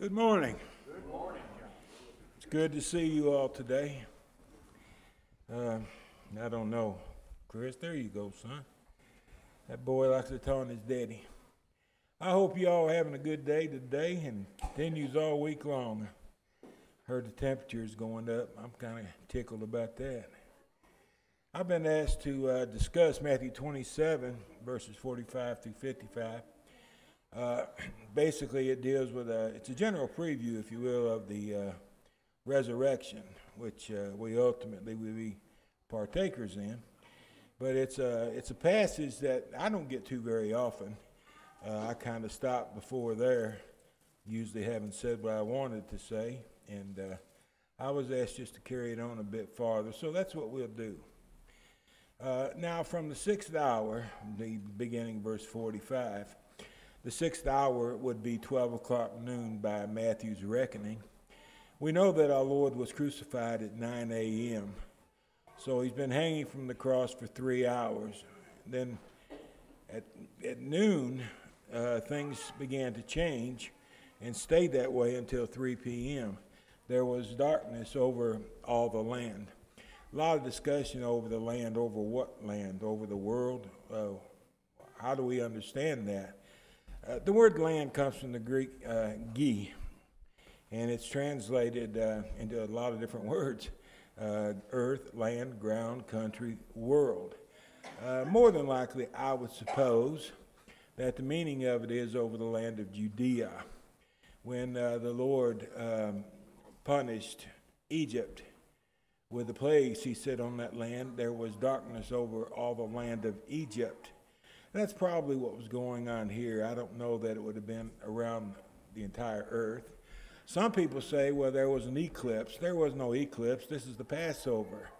Good morning. Good morning. It's good to see you all today. Uh, I don't know, Chris. There you go, son. That boy likes to taunt his daddy. I hope you all having a good day today and continues all week long. Heard the temperature is going up. I'm kind of tickled about that. I've been asked to uh, discuss Matthew 27, verses 45 through 55. Uh, basically, it deals with a, it's a general preview, if you will, of the uh, resurrection, which uh, we ultimately will be partakers in. But it's a, it's a passage that I don't get to very often. Uh, I kind of stopped before there, usually haven't said what I wanted to say, and uh, I was asked just to carry it on a bit farther, so that's what we'll do. Now, from the sixth hour, the beginning verse 45, the sixth hour would be 12 o'clock noon by Matthew's reckoning. We know that our Lord was crucified at 9 a.m., so he's been hanging from the cross for three hours. Then at, at noon, uh, things began to change and stayed that way until 3 p.m. There was darkness over all the land. A lot of discussion over the land, over what land? Over the world? Uh, how do we understand that? Uh, the word land comes from the Greek uh, gi, and it's translated uh, into a lot of different words uh, earth, land, ground, country, world. Uh, more than likely, I would suppose that the meaning of it is over the land of Judea. When the Lord um, punished Egypt with the plagues, he said on that land there was darkness over all the land of Egypt. That's probably what was going on here. I don't know that it would have been around the entire earth. Some people say, well, there was an eclipse. There was no eclipse. This is the Passover,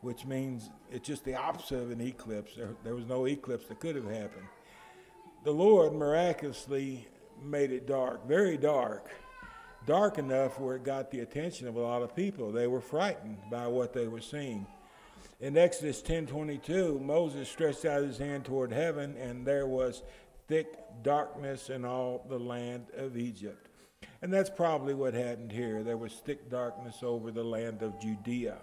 which means it's just the opposite of an eclipse. There, there was no eclipse that could have happened. The Lord miraculously made it dark, very dark, dark enough where it got the attention of a lot of people. They were frightened by what they were seeing. In Exodus 10:22, Moses stretched out his hand toward heaven, and there was thick darkness in all the land of Egypt. And that's probably what happened here. There was thick darkness over the land of Judea.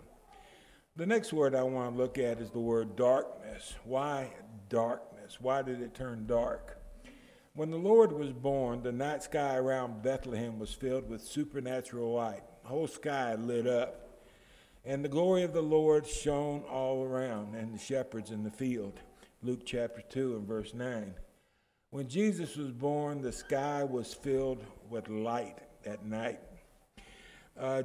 The next word I want to look at is the word darkness. Why darkness? Why did it turn dark? When the Lord was born, the night sky around Bethlehem was filled with supernatural light. The whole sky lit up. And the glory of the Lord shone all around, and the shepherds in the field. Luke chapter 2 and verse 9. When Jesus was born, the sky was filled with light at night. Uh,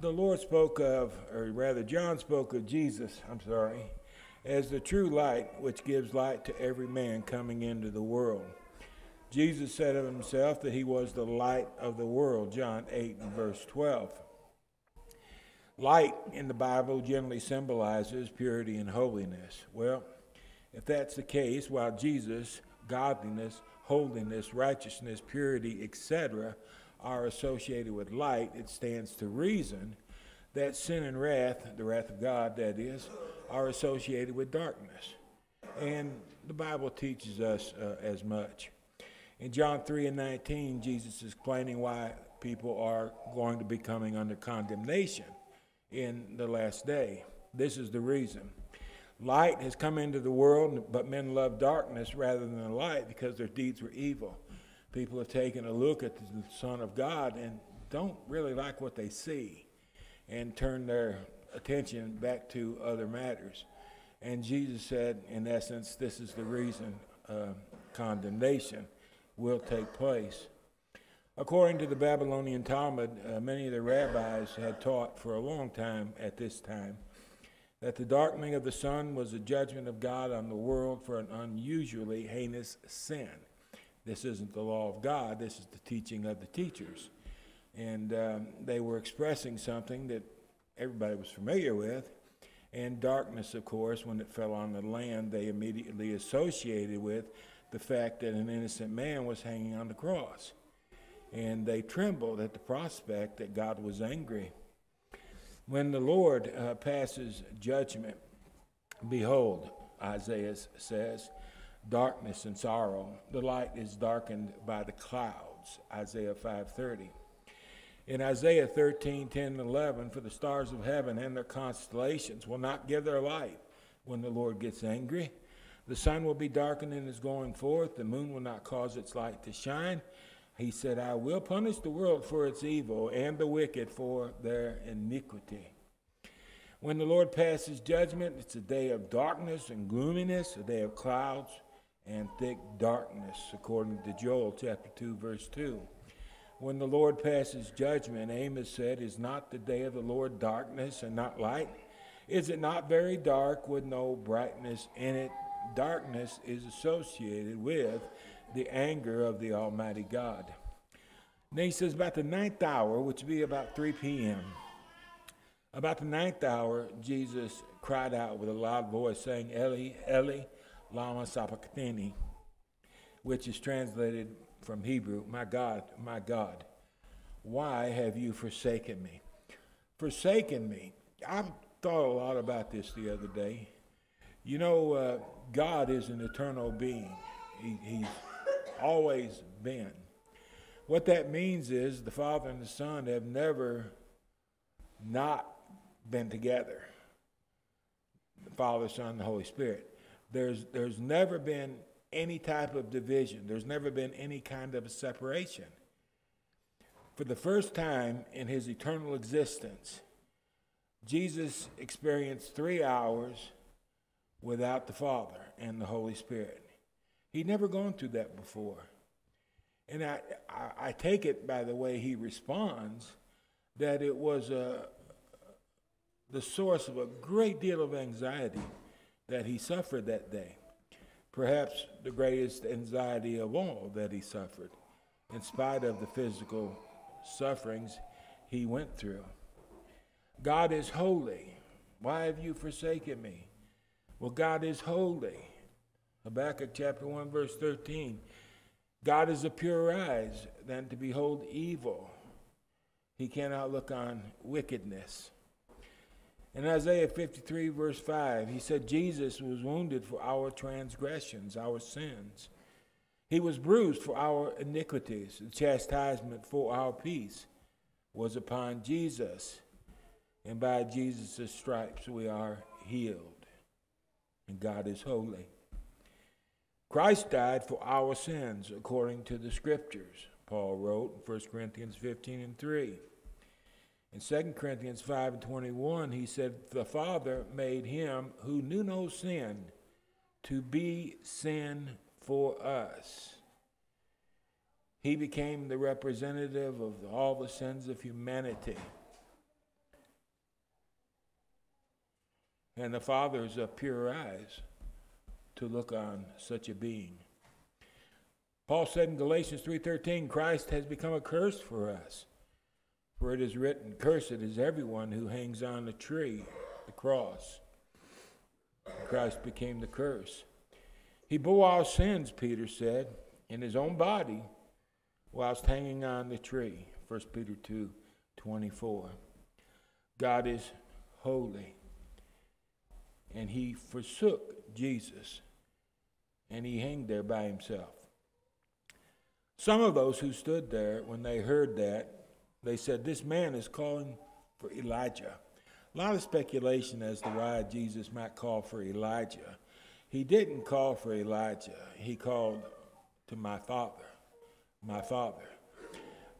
the Lord spoke of, or rather, John spoke of Jesus, I'm sorry, as the true light which gives light to every man coming into the world. Jesus said of himself that he was the light of the world, John 8 and verse 12. Light in the Bible generally symbolizes purity and holiness. Well, if that's the case, while Jesus, godliness, holiness, righteousness, purity, etc., are associated with light, it stands to reason that sin and wrath, the wrath of God, that is, are associated with darkness. And the Bible teaches us uh, as much. In John 3 and 19, Jesus is explaining why people are going to be coming under condemnation in the last day. This is the reason. Light has come into the world, but men love darkness rather than the light because their deeds were evil. People have taken a look at the Son of God and don't really like what they see and turn their attention back to other matters. And Jesus said, in essence, this is the reason uh, condemnation will take place. According to the Babylonian Talmud, uh, many of the rabbis had taught for a long time at this time that the darkening of the sun was a judgment of God on the world for an unusually heinous sin. This isn't the law of God, this is the teaching of the teachers. And um, they were expressing something that everybody was familiar with. And darkness, of course, when it fell on the land, they immediately associated with the fact that an innocent man was hanging on the cross and they trembled at the prospect that God was angry. When the Lord uh, passes judgment, behold, Isaiah says, darkness and sorrow. The light is darkened by the clouds, Isaiah 5:30. In Isaiah 13, 10, and 11, for the stars of heaven and their constellations will not give their light when the Lord gets angry. The sun will be darkened in his going forth, the moon will not cause its light to shine. He said, I will punish the world for its evil and the wicked for their iniquity. When the Lord passes judgment, it's a day of darkness and gloominess, a day of clouds and thick darkness, according to Joel chapter 2, verse 2. When the Lord passes judgment, Amos said, Is not the day of the Lord darkness and not light? Is it not very dark with no brightness in it? Darkness is associated with the anger of the Almighty God. Then he says, About the ninth hour, which would be about 3 p.m., about the ninth hour, Jesus cried out with a loud voice, saying, Eli, Eli, lama sabachthani, which is translated from Hebrew, My God, my God, why have you forsaken me? Forsaken me. I've thought a lot about this the other day. You know, uh, God is an eternal being, he, He's always been. What that means is the Father and the Son have never not been together. The Father, Son, the Holy Spirit. There's, there's never been any type of division, there's never been any kind of separation. For the first time in his eternal existence, Jesus experienced three hours without the Father and the Holy Spirit. He'd never gone through that before. And I, I, I take it by the way he responds that it was a, the source of a great deal of anxiety that he suffered that day. Perhaps the greatest anxiety of all that he suffered, in spite of the physical sufferings he went through. God is holy. Why have you forsaken me? Well, God is holy. Habakkuk chapter 1, verse 13. God is of purer eyes than to behold evil. He cannot look on wickedness. In Isaiah 53, verse 5, he said, Jesus was wounded for our transgressions, our sins. He was bruised for our iniquities. The chastisement for our peace was upon Jesus. And by Jesus' stripes we are healed. And God is holy. Christ died for our sins according to the scriptures, Paul wrote in 1 Corinthians 15 and 3. In 2 Corinthians 5 and 21, he said, The Father made him who knew no sin to be sin for us. He became the representative of all the sins of humanity. And the Father is of pure eyes to look on such a being. Paul said in Galatians 3:13, Christ has become a curse for us. For it is written, Cursed is everyone who hangs on the tree, the cross. Christ became the curse. He bore our sins, Peter said, in his own body whilst hanging on the tree. 1 Peter 2 24. God is holy. And he forsook Jesus and he hung there by himself. Some of those who stood there, when they heard that, they said, This man is calling for Elijah. A lot of speculation as to why Jesus might call for Elijah. He didn't call for Elijah, he called to my father, my father.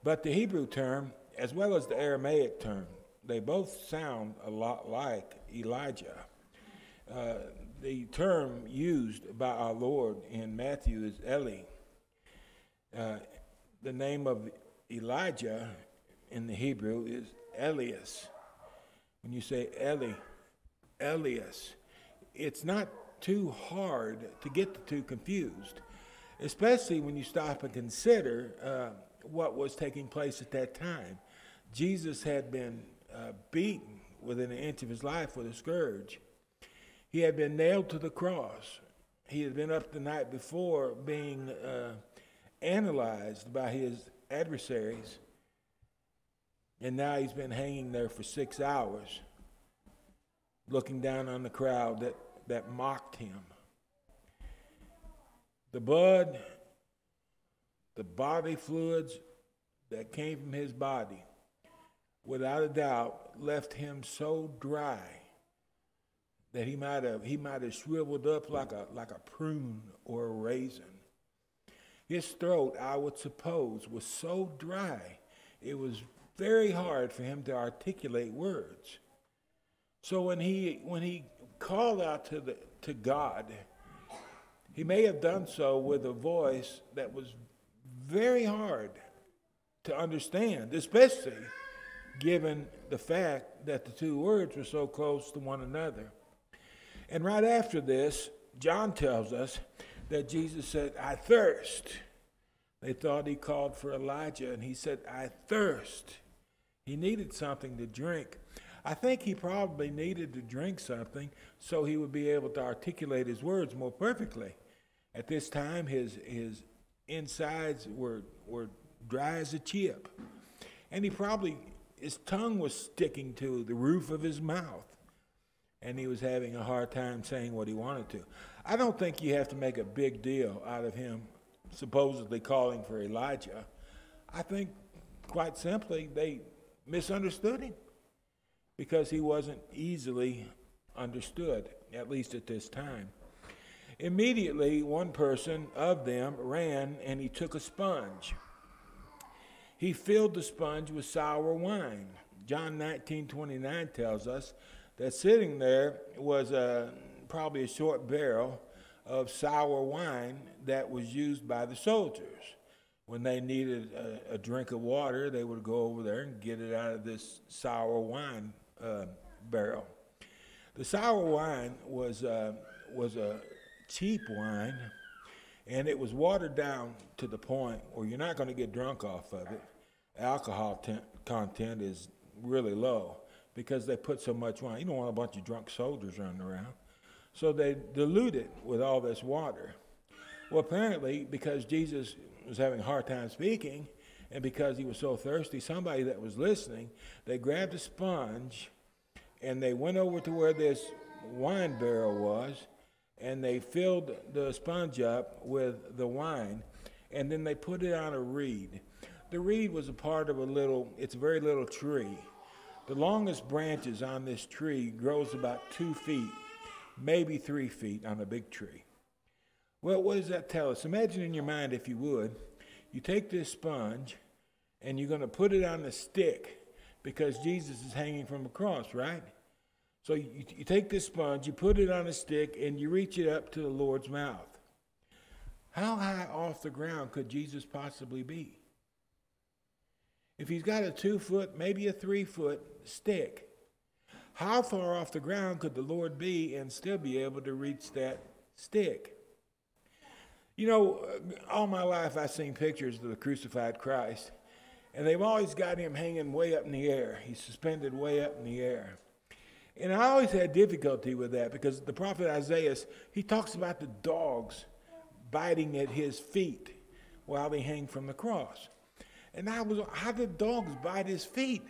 But the Hebrew term, as well as the Aramaic term, they both sound a lot like Elijah. Uh, the term used by our Lord in Matthew is Eli. Uh, the name of Elijah in the Hebrew is Elias. When you say Eli, Elias, it's not too hard to get the two confused, especially when you stop and consider uh, what was taking place at that time. Jesus had been uh, beaten within an inch of his life with a scourge. He had been nailed to the cross. He had been up the night before being uh, analyzed by his adversaries and now he's been hanging there for six hours, looking down on the crowd that, that mocked him. The blood, the body fluids that came from his body without a doubt, left him so dry that he might have he might have shriveled up like a like a prune or a raisin. His throat, I would suppose, was so dry it was very hard for him to articulate words. So when he when he called out to the to God, he may have done so with a voice that was very hard to understand, especially given the fact that the two words were so close to one another. And right after this, John tells us that Jesus said, I thirst. They thought he called for Elijah, and he said, I thirst. He needed something to drink. I think he probably needed to drink something so he would be able to articulate his words more perfectly. At this time, his, his insides were, were dry as a chip. And he probably, his tongue was sticking to the roof of his mouth. And he was having a hard time saying what he wanted to. I don't think you have to make a big deal out of him supposedly calling for Elijah. I think, quite simply, they misunderstood him because he wasn't easily understood, at least at this time. Immediately, one person of them ran and he took a sponge. He filled the sponge with sour wine. John 19 29 tells us that sitting there was a, probably a short barrel of sour wine that was used by the soldiers. When they needed a, a, drink of water, they would go over there and get it out of this sour wine uh, barrel. The sour wine was, uh, was a cheap wine, and it was watered down to the point where you're not going to get drunk off of it. Alcohol content is really low because they put so much wine. You don't want a bunch of drunk soldiers running around. So they dilute it with all this water. Well, apparently, because Jesus was having a hard time speaking, and because he was so thirsty, somebody that was listening, they grabbed a sponge and they went over to where this wine barrel was and they filled the sponge up with the wine and then they put it on a reed. The reed was a part of a little, it's a very little tree. The longest branches on this tree grows about two feet maybe three feet on a big tree. Well, what does that tell us? Imagine in your mind, if you would, you take this sponge and you're going to put it on a stick because Jesus is hanging from a cross, right? So you, you take this sponge, you put it on a stick, and you reach it up to the Lord's mouth. How high off the ground could Jesus possibly be? If he's got a two foot, maybe a three foot stick, how far off the ground could the Lord be and still be able to reach that stick? You know, all my life I've seen pictures of the crucified Christ, and they've always got him hanging way up in the air. He's suspended way up in the air. And I always had difficulty with that because the prophet Isaiah, he talks about the dogs biting at his feet while they hang from the cross. And I was, how did dogs bite his feet?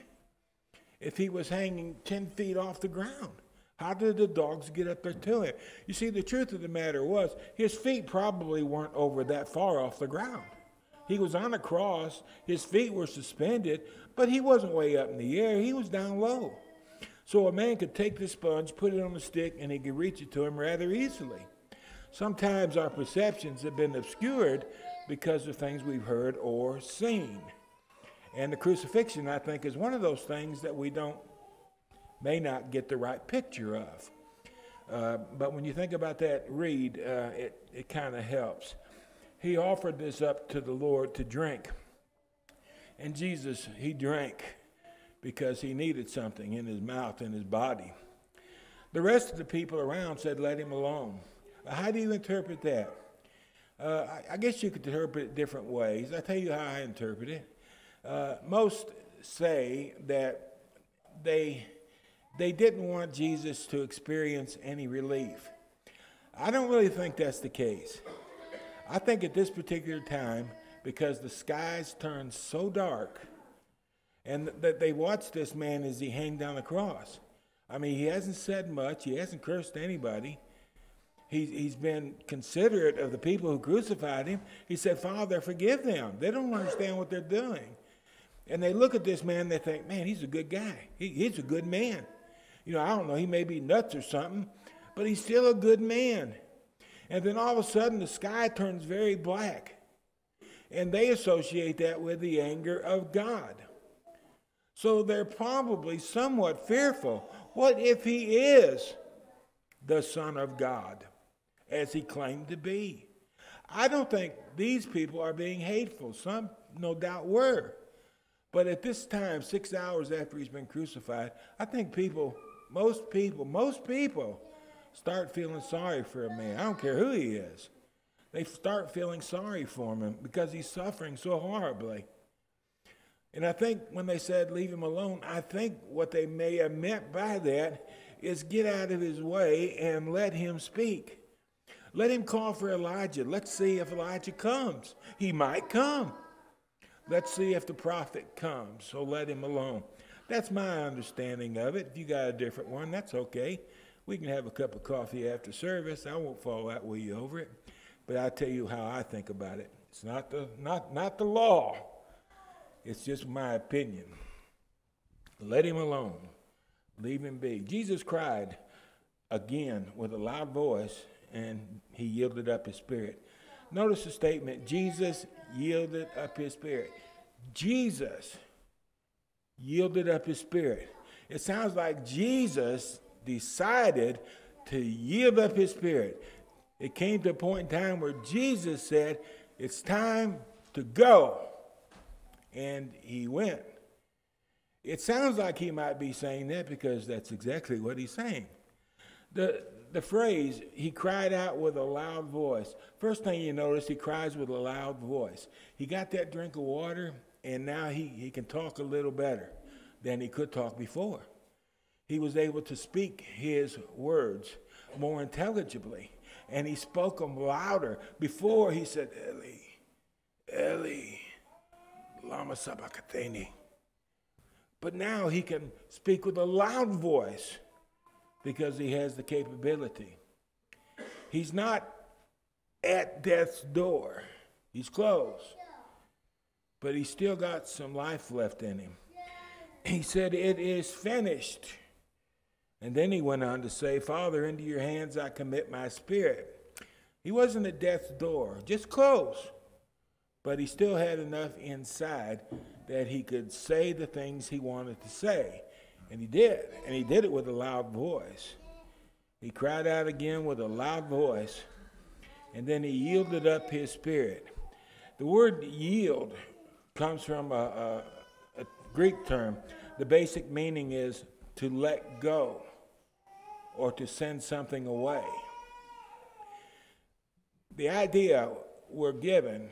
if he was hanging 10 feet off the ground? How did the dogs get up there to him? You see, the truth of the matter was, his feet probably weren't over that far off the ground. He was on a cross, his feet were suspended, but he wasn't way up in the air, he was down low. So a man could take the sponge, put it on a stick, and he could reach it to him rather easily. Sometimes our perceptions have been obscured because of things we've heard or seen. And the crucifixion, I think, is one of those things that we don't, may not get the right picture of. Uh, but when you think about that reed, uh, it, it kind of helps. He offered this up to the Lord to drink. And Jesus, he drank because he needed something in his mouth and his body. The rest of the people around said, Let him alone. How do you interpret that? Uh, I, I, guess you could interpret it different ways. I tell you how I interpret it. Uh, most say that they, they didn't want Jesus to experience any relief. I don't really think that's the case. I think at this particular time, because the skies turned so dark, and that they watched this man as he hanged on the cross. I mean, he hasn't said much, he hasn't cursed anybody. He's, he's been considerate of the people who crucified him. He said, Father, forgive them. They don't understand what they're doing. And they look at this man, they think, man, he's a good guy. He, he's a good man. You know, I don't know, he may be nuts or something, but he's still a good man. And then all of a sudden, the sky turns very black. And they associate that with the anger of God. So they're probably somewhat fearful. What if he is the Son of God, as he claimed to be? I don't think these people are being hateful. Some, no doubt, were. But at this time, six hours after he's been crucified, I think people, most people, most people start feeling sorry for a man. I don't care who he is. They start feeling sorry for him because he's suffering so horribly. And I think when they said leave him alone, I think what they may have meant by that is get out of his way and let him speak. Let him call for Elijah. Let's see if Elijah comes. He might come. Let's see if the prophet comes. So let him alone. That's my understanding of it. If you got a different one, that's okay. We can have a cup of coffee after service. I won't fall out with you over it. But I'll tell you how I think about it. It's not the, not, not the law, it's just my opinion. Let him alone. Leave him be. Jesus cried again with a loud voice and he yielded up his spirit. Notice the statement Jesus yielded up his spirit. Jesus yielded up his spirit. It sounds like Jesus decided to yield up his spirit. It came to a point in time where Jesus said, It's time to go. And he went. It sounds like he might be saying that because that's exactly what he's saying. The, the phrase, he cried out with a loud voice. First thing you notice, he cries with a loud voice. He got that drink of water, and now he, he can talk a little better than he could talk before. He was able to speak his words more intelligibly, and he spoke them louder. Before he said, Eli, Eli, lama sabachthani. But now he can speak with a loud voice because he has the capability. He's not at death's door, he's close, but he's still got some life left in him. He said, It is finished. And then he went on to say, Father, into your hands I commit my spirit. He wasn't at death's door, just close. But he still had enough inside that he could say the things he wanted to say. And he did. And he did it with a loud voice. He cried out again with a loud voice. And then he yielded up his spirit. The word yield comes from a, a, a Greek term. The basic meaning is to let go or to send something away. The idea we're given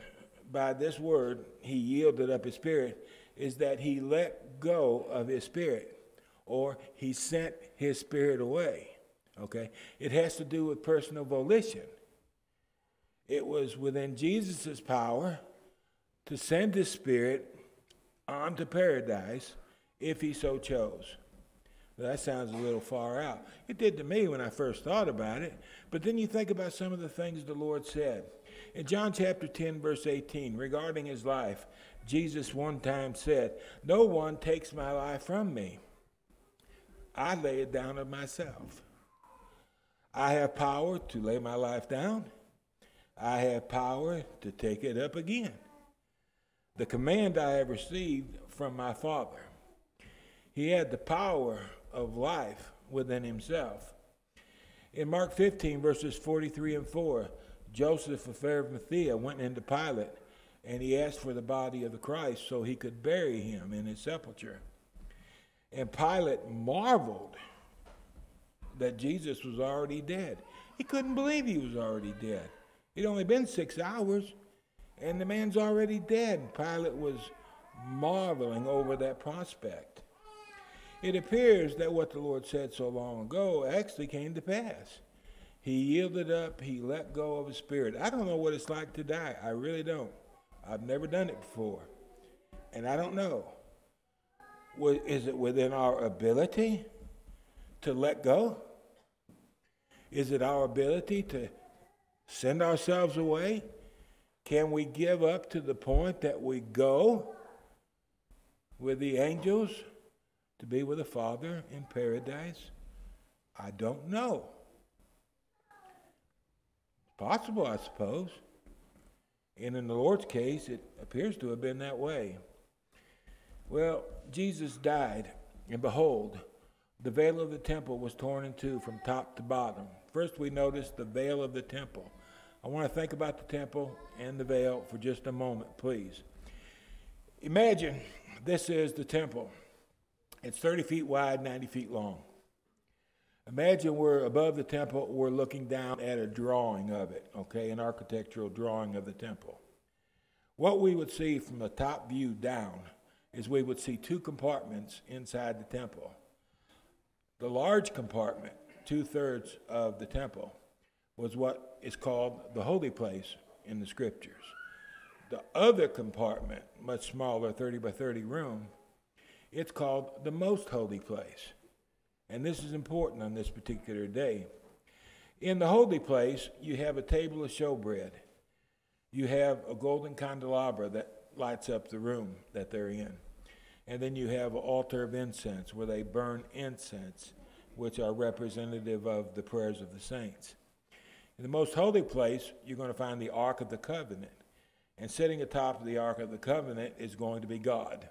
by this word, he yielded up his spirit, is that he let go of his spirit or he sent his spirit away. Okay? It has to do with personal volition. It was within Jesus' power to send his spirit onto paradise if he so chose. That sounds a little far out. It did to me when I first thought about it. But then you think about some of the things the Lord said. In John chapter 10, verse 18, regarding his life, Jesus one time said, No one takes my life from me. I lay it down of myself. I have power to lay my life down. I have power to take it up again. The command I have received from my Father. He had the power of life within himself. In Mark 15, verses 43 and 4, Joseph of Arimathea went into Pilate and he asked for the body of the Christ so he could bury him in his sepulchre. And Pilate marveled that Jesus was already dead. He couldn't believe he was already dead. It'd only been six hours, and the man's already dead. Pilate was marveling over that prospect. It appears that what the Lord said so long ago actually came to pass. He yielded up, he let go of his spirit. I don't know what it's like to die. I really don't. I've never done it before. And I don't know. Is it within our ability to let go? Is it our ability to send ourselves away? Can we give up to the point that we go with the angels to be with the Father in paradise? I don't know. Possible, I suppose. And in the Lord's case, it appears to have been that way. Well, Jesus died, and behold, the veil of the temple was torn in two from top to bottom. First, we notice the veil of the temple. I want to think about the temple and the veil for just a moment, please. Imagine this is the temple. It's 30 feet wide, 90 feet long. Imagine we're above the temple, we're looking down at a drawing of it, okay, an architectural drawing of the temple. What we would see from the top view down is we would see two compartments inside the temple. The large compartment, two thirds of the temple, was what is called the holy place in the scriptures. The other compartment, much smaller, 30 by 30 room, it's called the most holy place. And this is important on this particular day. In the holy place, you have a table of showbread. You have a golden candelabra that lights up the room that they're in. And then you have an altar of incense where they burn incense, which are representative of the prayers of the saints. In the most holy place, you're going to find the Ark of the Covenant. And sitting atop of the Ark of the Covenant is going to be God.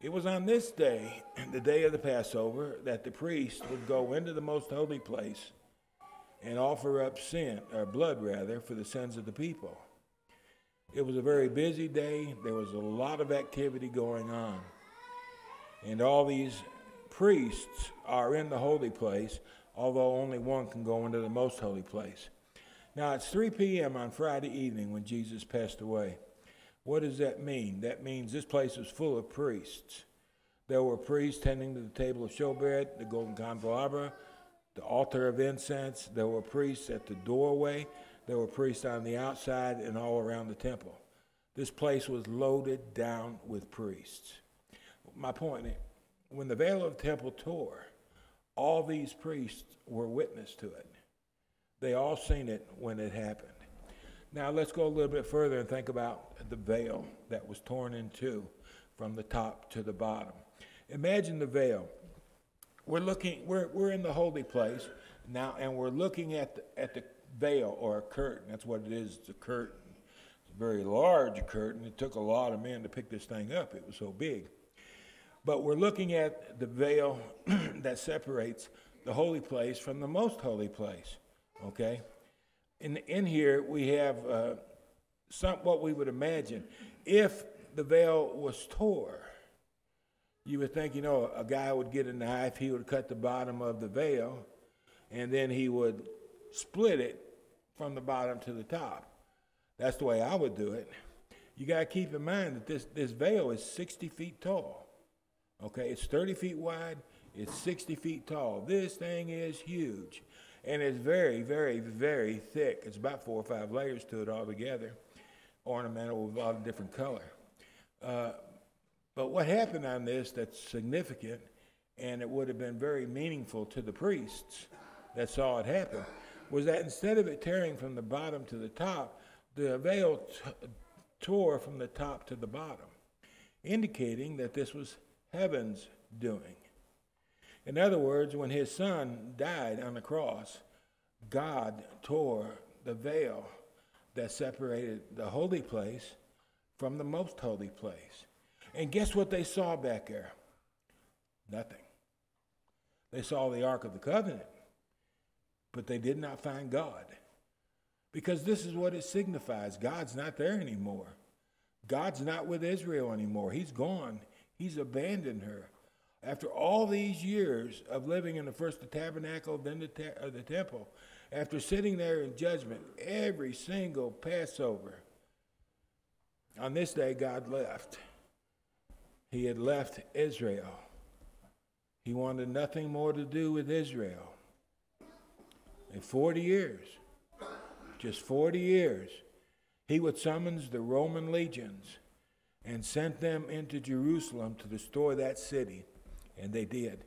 It was on this day, the day of the Passover, that the priest would go into the most holy place and offer up sin, or blood rather, for the sins of the people. It was a very busy day. There was a lot of activity going on. And all these priests are in the holy place, although only one can go into the most holy place. Now it's 3 p.m. on Friday evening when Jesus passed away. What does that mean? That means this place was full of priests. There were priests tending to the table of showbread, the golden candelabra, the altar of incense. There were priests at the doorway. There were priests on the outside and all around the temple. This place was loaded down with priests. My point when the veil of the temple tore, all these priests were witness to it. They all seen it when it happened. Now let's go a little bit further and think about the veil that was torn in two from the top to the bottom. Imagine the veil. We're looking, we're, we're in the holy place now, and we're looking at the, at the veil or a curtain. That's what it is, it's a curtain. It's a very large curtain. It took a lot of men to pick this thing up, it was so big. But we're looking at the veil that separates the holy place from the most holy place, okay? in, in here we have uh, some what we would imagine if the veil was tore. You would think, you know, a guy would get a knife, he would cut the bottom of the veil, and then he would split it from the bottom to the top. That's the way I would do it. You got to keep in mind that this, this veil is 60 feet tall. Okay, it's 30 feet wide, it's 60 feet tall. This thing is huge and it's very, very, very thick. It's about four or five layers to it altogether, ornamental with a lot of different color. Uh, but what happened on this that's significant, and it would have been very meaningful to the priests that saw it happen, was that instead of it tearing from the bottom to the top, the veil t- tore from the top to the bottom, indicating that this was heaven's doing. In other words, when his son died on the cross, God tore the veil that separated the holy place from the most holy place. And guess what they saw back there? Nothing. They saw the Ark of the Covenant, but they did not find God. Because this is what it signifies God's not there anymore. God's not with Israel anymore. He's gone, He's abandoned her. After all these years of living in the first the tabernacle, then the, ta- uh, the temple, after sitting there in judgment every single Passover, on this day God left. He had left Israel. He wanted nothing more to do with Israel. In 40 years, just 40 years, he would summons the Roman legions and sent them into Jerusalem to destroy that city and they did.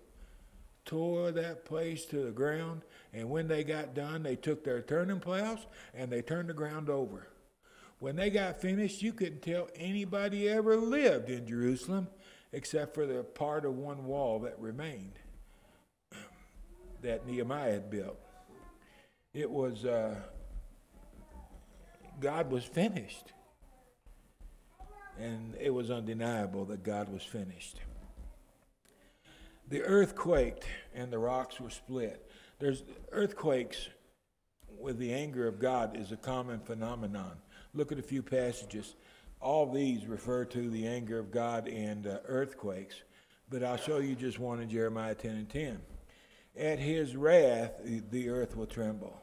Tore that place to the ground, and when they got done, they took their turning plows and they turned the ground over. When they got finished, you couldn't tell anybody ever lived in Jerusalem. except for the part of one wall that remained that Nehemiah had built. It was, uh, God was finished. And it was undeniable that God was finished. The earth quaked and the rocks were split. There's earthquakes with the anger of God is a common phenomenon. Look at a few passages. All these refer to the anger of God and uh, earthquakes, but I'll show you just one in Jeremiah 10 and 10. At his wrath, the earth will tremble.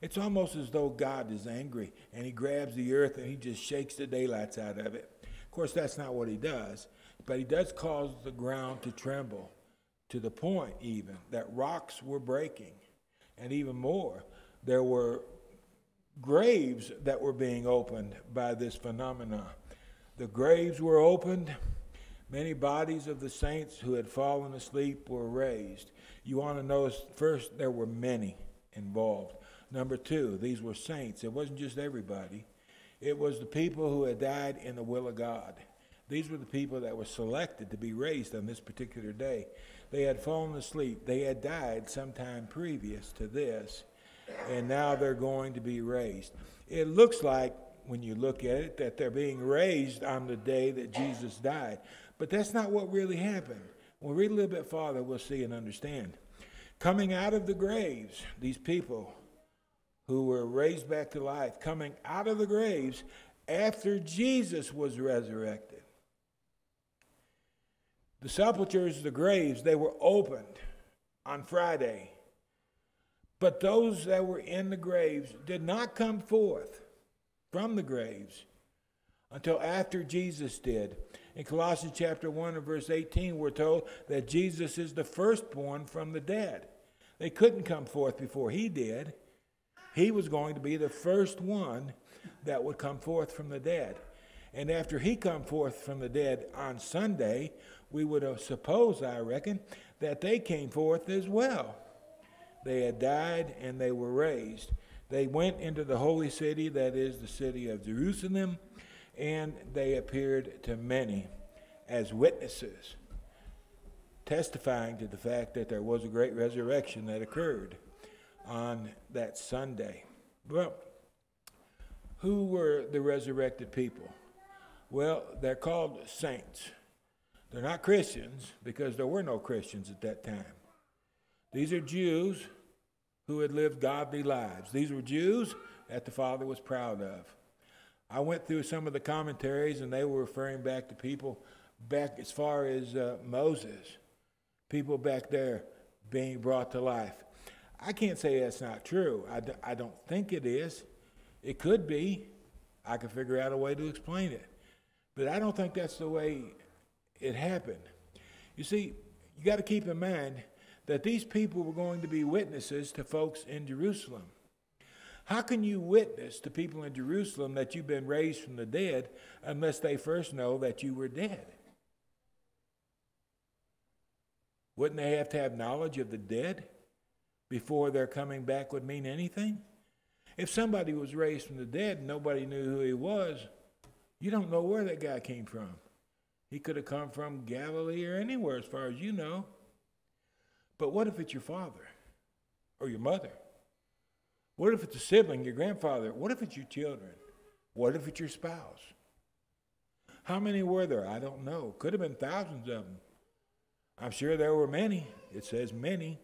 It's almost as though God is angry and he grabs the earth and he just shakes the daylights out of it. Of course, that's not what he does, but he does cause the ground to tremble to the point, even, that rocks were breaking. And even more, there were graves that were being opened by this phenomenon. The graves were opened. Many bodies of the saints who had fallen asleep were raised. You want to notice first, there were many involved. Number two, these were saints. It wasn't just everybody, it was the people who had died in the will of God. These were the people that were selected to be raised on this particular day. They had fallen asleep. They had died sometime previous to this, and now they're going to be raised. It looks like, when you look at it, that they're being raised on the day that Jesus died. But that's not what really happened. When we read a little bit farther, we'll see and understand. Coming out of the graves, these people who were raised back to life, coming out of the graves after Jesus was resurrected the sepulchres, the graves, they were opened on Friday. But those that were in the graves did not come forth from the graves until after Jesus did. In Colossians chapter 1 and verse 18, we're told that Jesus is the firstborn from the dead. They couldn't come forth before he did. He was going to be the first one that would come forth from the dead. And after he come forth from the dead on Sunday, we would have supposed, I reckon, that they came forth as well. They had died and they were raised. They went into the holy city, that is the city of Jerusalem, and they appeared to many as witnesses, testifying to the fact that there was a great resurrection that occurred on that Sunday. Well, who were the resurrected people? Well, they're called saints. They're not Christians because there were no Christians at that time. These are Jews who had lived godly lives. These were Jews that the Father was proud of. I went through some of the commentaries, and they were referring back to people back as far as uh, Moses, people back there being brought to life. I can't say that's not true. I d- I don't think it is. It could be. I could figure out a way to explain it. But I don't think that's the way it happened. You see, you got to keep in mind that these people were going to be witnesses to folks in Jerusalem. How can you witness to people in Jerusalem that you've been raised from the dead unless they first know that you were dead? Wouldn't they have to have knowledge of the dead before their coming back would mean anything? If somebody was raised from the dead and nobody knew who he was, you don't know where that guy came from. He could have come from Galilee or anywhere, as far as you know. But what if it's your father or your mother? What if it's a sibling, your grandfather? What if it's your children? What if it's your spouse? How many were there? I don't know. Could have been thousands of them. I'm sure there were many. It says many.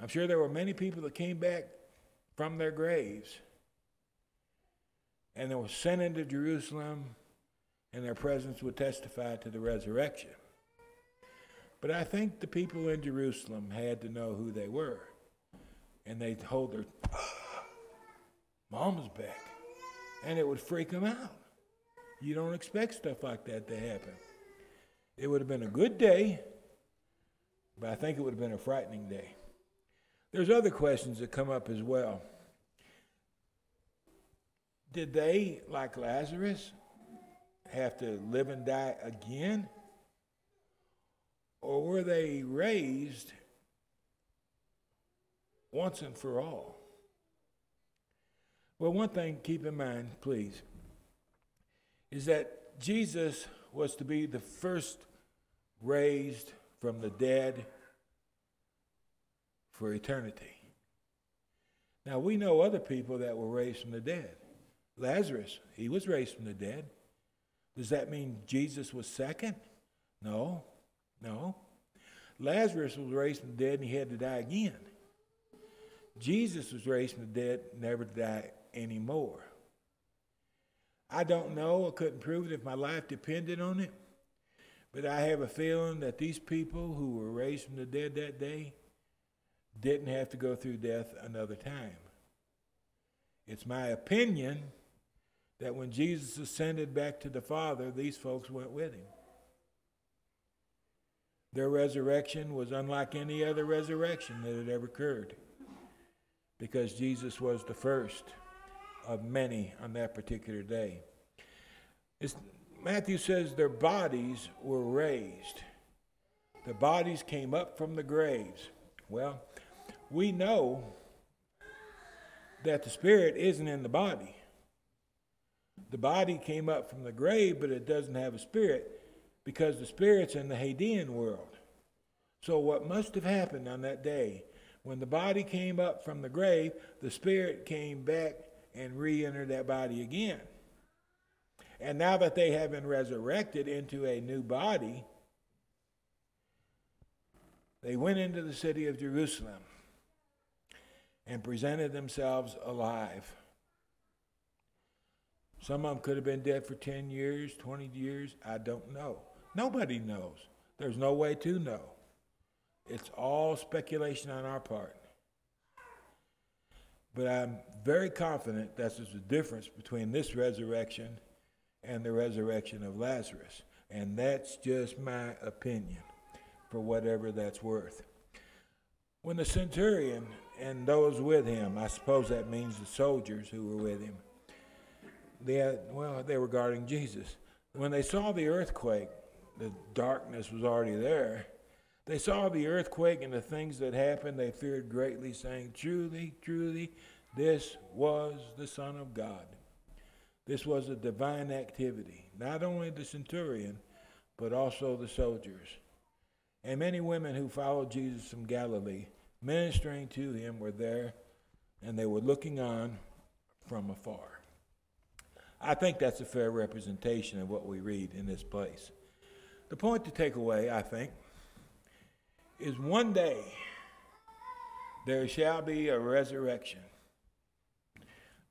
I'm sure there were many people that came back from their graves and they were sent into Jerusalem and their presence would testify to the resurrection. But I think the people in Jerusalem had to know who they were. And they'd hold their, Mama's back. And it would freak them out. You don't expect stuff like that to happen. It would have been a good day, but I think it would have been a frightening day. There's other questions that come up as well. Did they, like Lazarus, have to live and die again? Or were they raised once and for all? Well, one thing keep in mind, please, is that Jesus was to be the first raised from the dead for eternity. Now, we know other people that were raised from the dead. Lazarus, he was raised from the dead. Does that mean Jesus was second? No, no. Lazarus was raised from the dead and he had to die again. Jesus was raised from the dead, never to die anymore. I don't know, I couldn't prove it if my life depended on it, but I have a feeling that these people who were raised from the dead that day didn't have to go through death another time. It's my opinion that when Jesus ascended back to the Father, these folks went with him. Their resurrection was unlike any other resurrection that had ever occurred because Jesus was the first of many on that particular day. It's, Matthew says their bodies were raised. The bodies came up from the graves. Well, we know that the spirit isn't in the body. The body came up from the grave, but it doesn't have a spirit because the spirit's in the Hadean world. So, what must have happened on that day when the body came up from the grave, the spirit came back and re entered that body again. And now that they have been resurrected into a new body, they went into the city of Jerusalem and presented themselves alive. Some of them could have been dead for 10 years, 20 years. I don't know. Nobody knows. There's no way to know. It's all speculation on our part. But I'm very confident that there's a difference between this resurrection and the resurrection of Lazarus. And that's just my opinion, for whatever that's worth. When the centurion and those with him, I suppose that means the soldiers who were with him, they had, well, they were guarding Jesus. When they saw the earthquake, the darkness was already there. They saw the earthquake and the things that happened. They feared greatly, saying, Truly, truly, this was the Son of God. This was a divine activity, not only the centurion, but also the soldiers. And many women who followed Jesus from Galilee, ministering to him, were there, and they were looking on from afar. I think that's a fair representation of what we read in this place. The point to take away, I think, is one day there shall be a resurrection.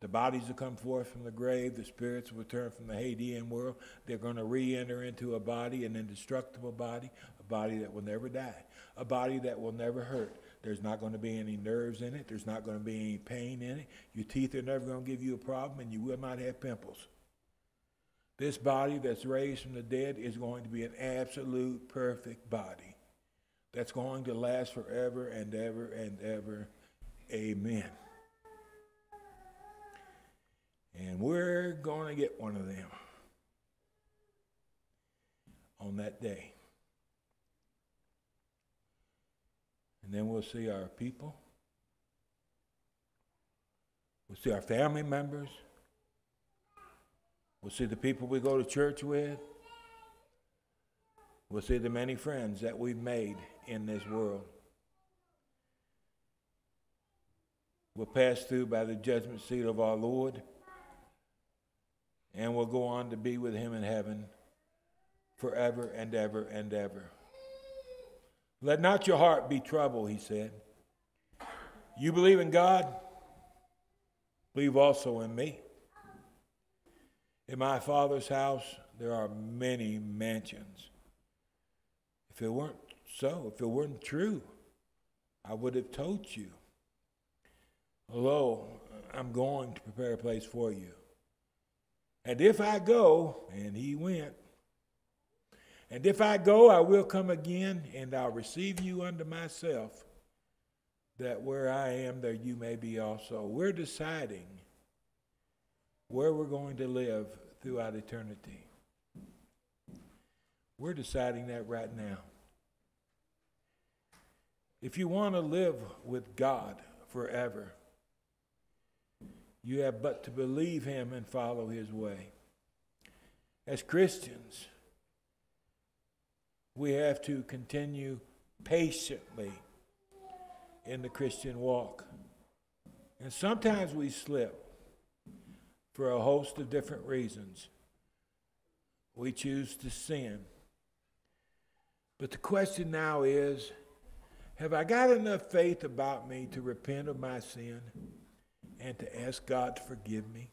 The bodies will come forth from the grave. The spirits will return from the Hadean world. They're going to re enter into a body, an indestructible body, a body that will never die, a body that will never hurt. There's not going to be any nerves in it. There's not going to be any pain in it. Your teeth are never going to give you a problem, and you will not have pimples. This body that's raised from the dead is going to be an absolute perfect body that's going to last forever and ever and ever. Amen. And we're going to get one of them on that day. And then we'll see our people. We'll see our family members. We'll see the people we go to church with. We'll see the many friends that we've made in this world. We'll pass through by the judgment seat of our Lord, and we'll go on to be with Him in heaven forever and ever and ever. Let not your heart be troubled, he said. You believe in God, believe also in me. In my Father's house, there are many mansions. If it weren't so, if it weren't true, I would have told you. Lo, I'm going to prepare a place for you. And if I go, and he went, and if I go, I will come again, and I'll receive you unto myself, that where I am, there you may be also. We're deciding where we're going to live throughout eternity. We're deciding that right now. If you want to live with God forever, you have but to believe Him and follow His way. As Christians, we have to continue patiently in the Christian walk. And sometimes we slip for a host of different reasons. We choose to sin. But the question now is have I got enough faith about me to repent of my sin and to ask God to forgive me?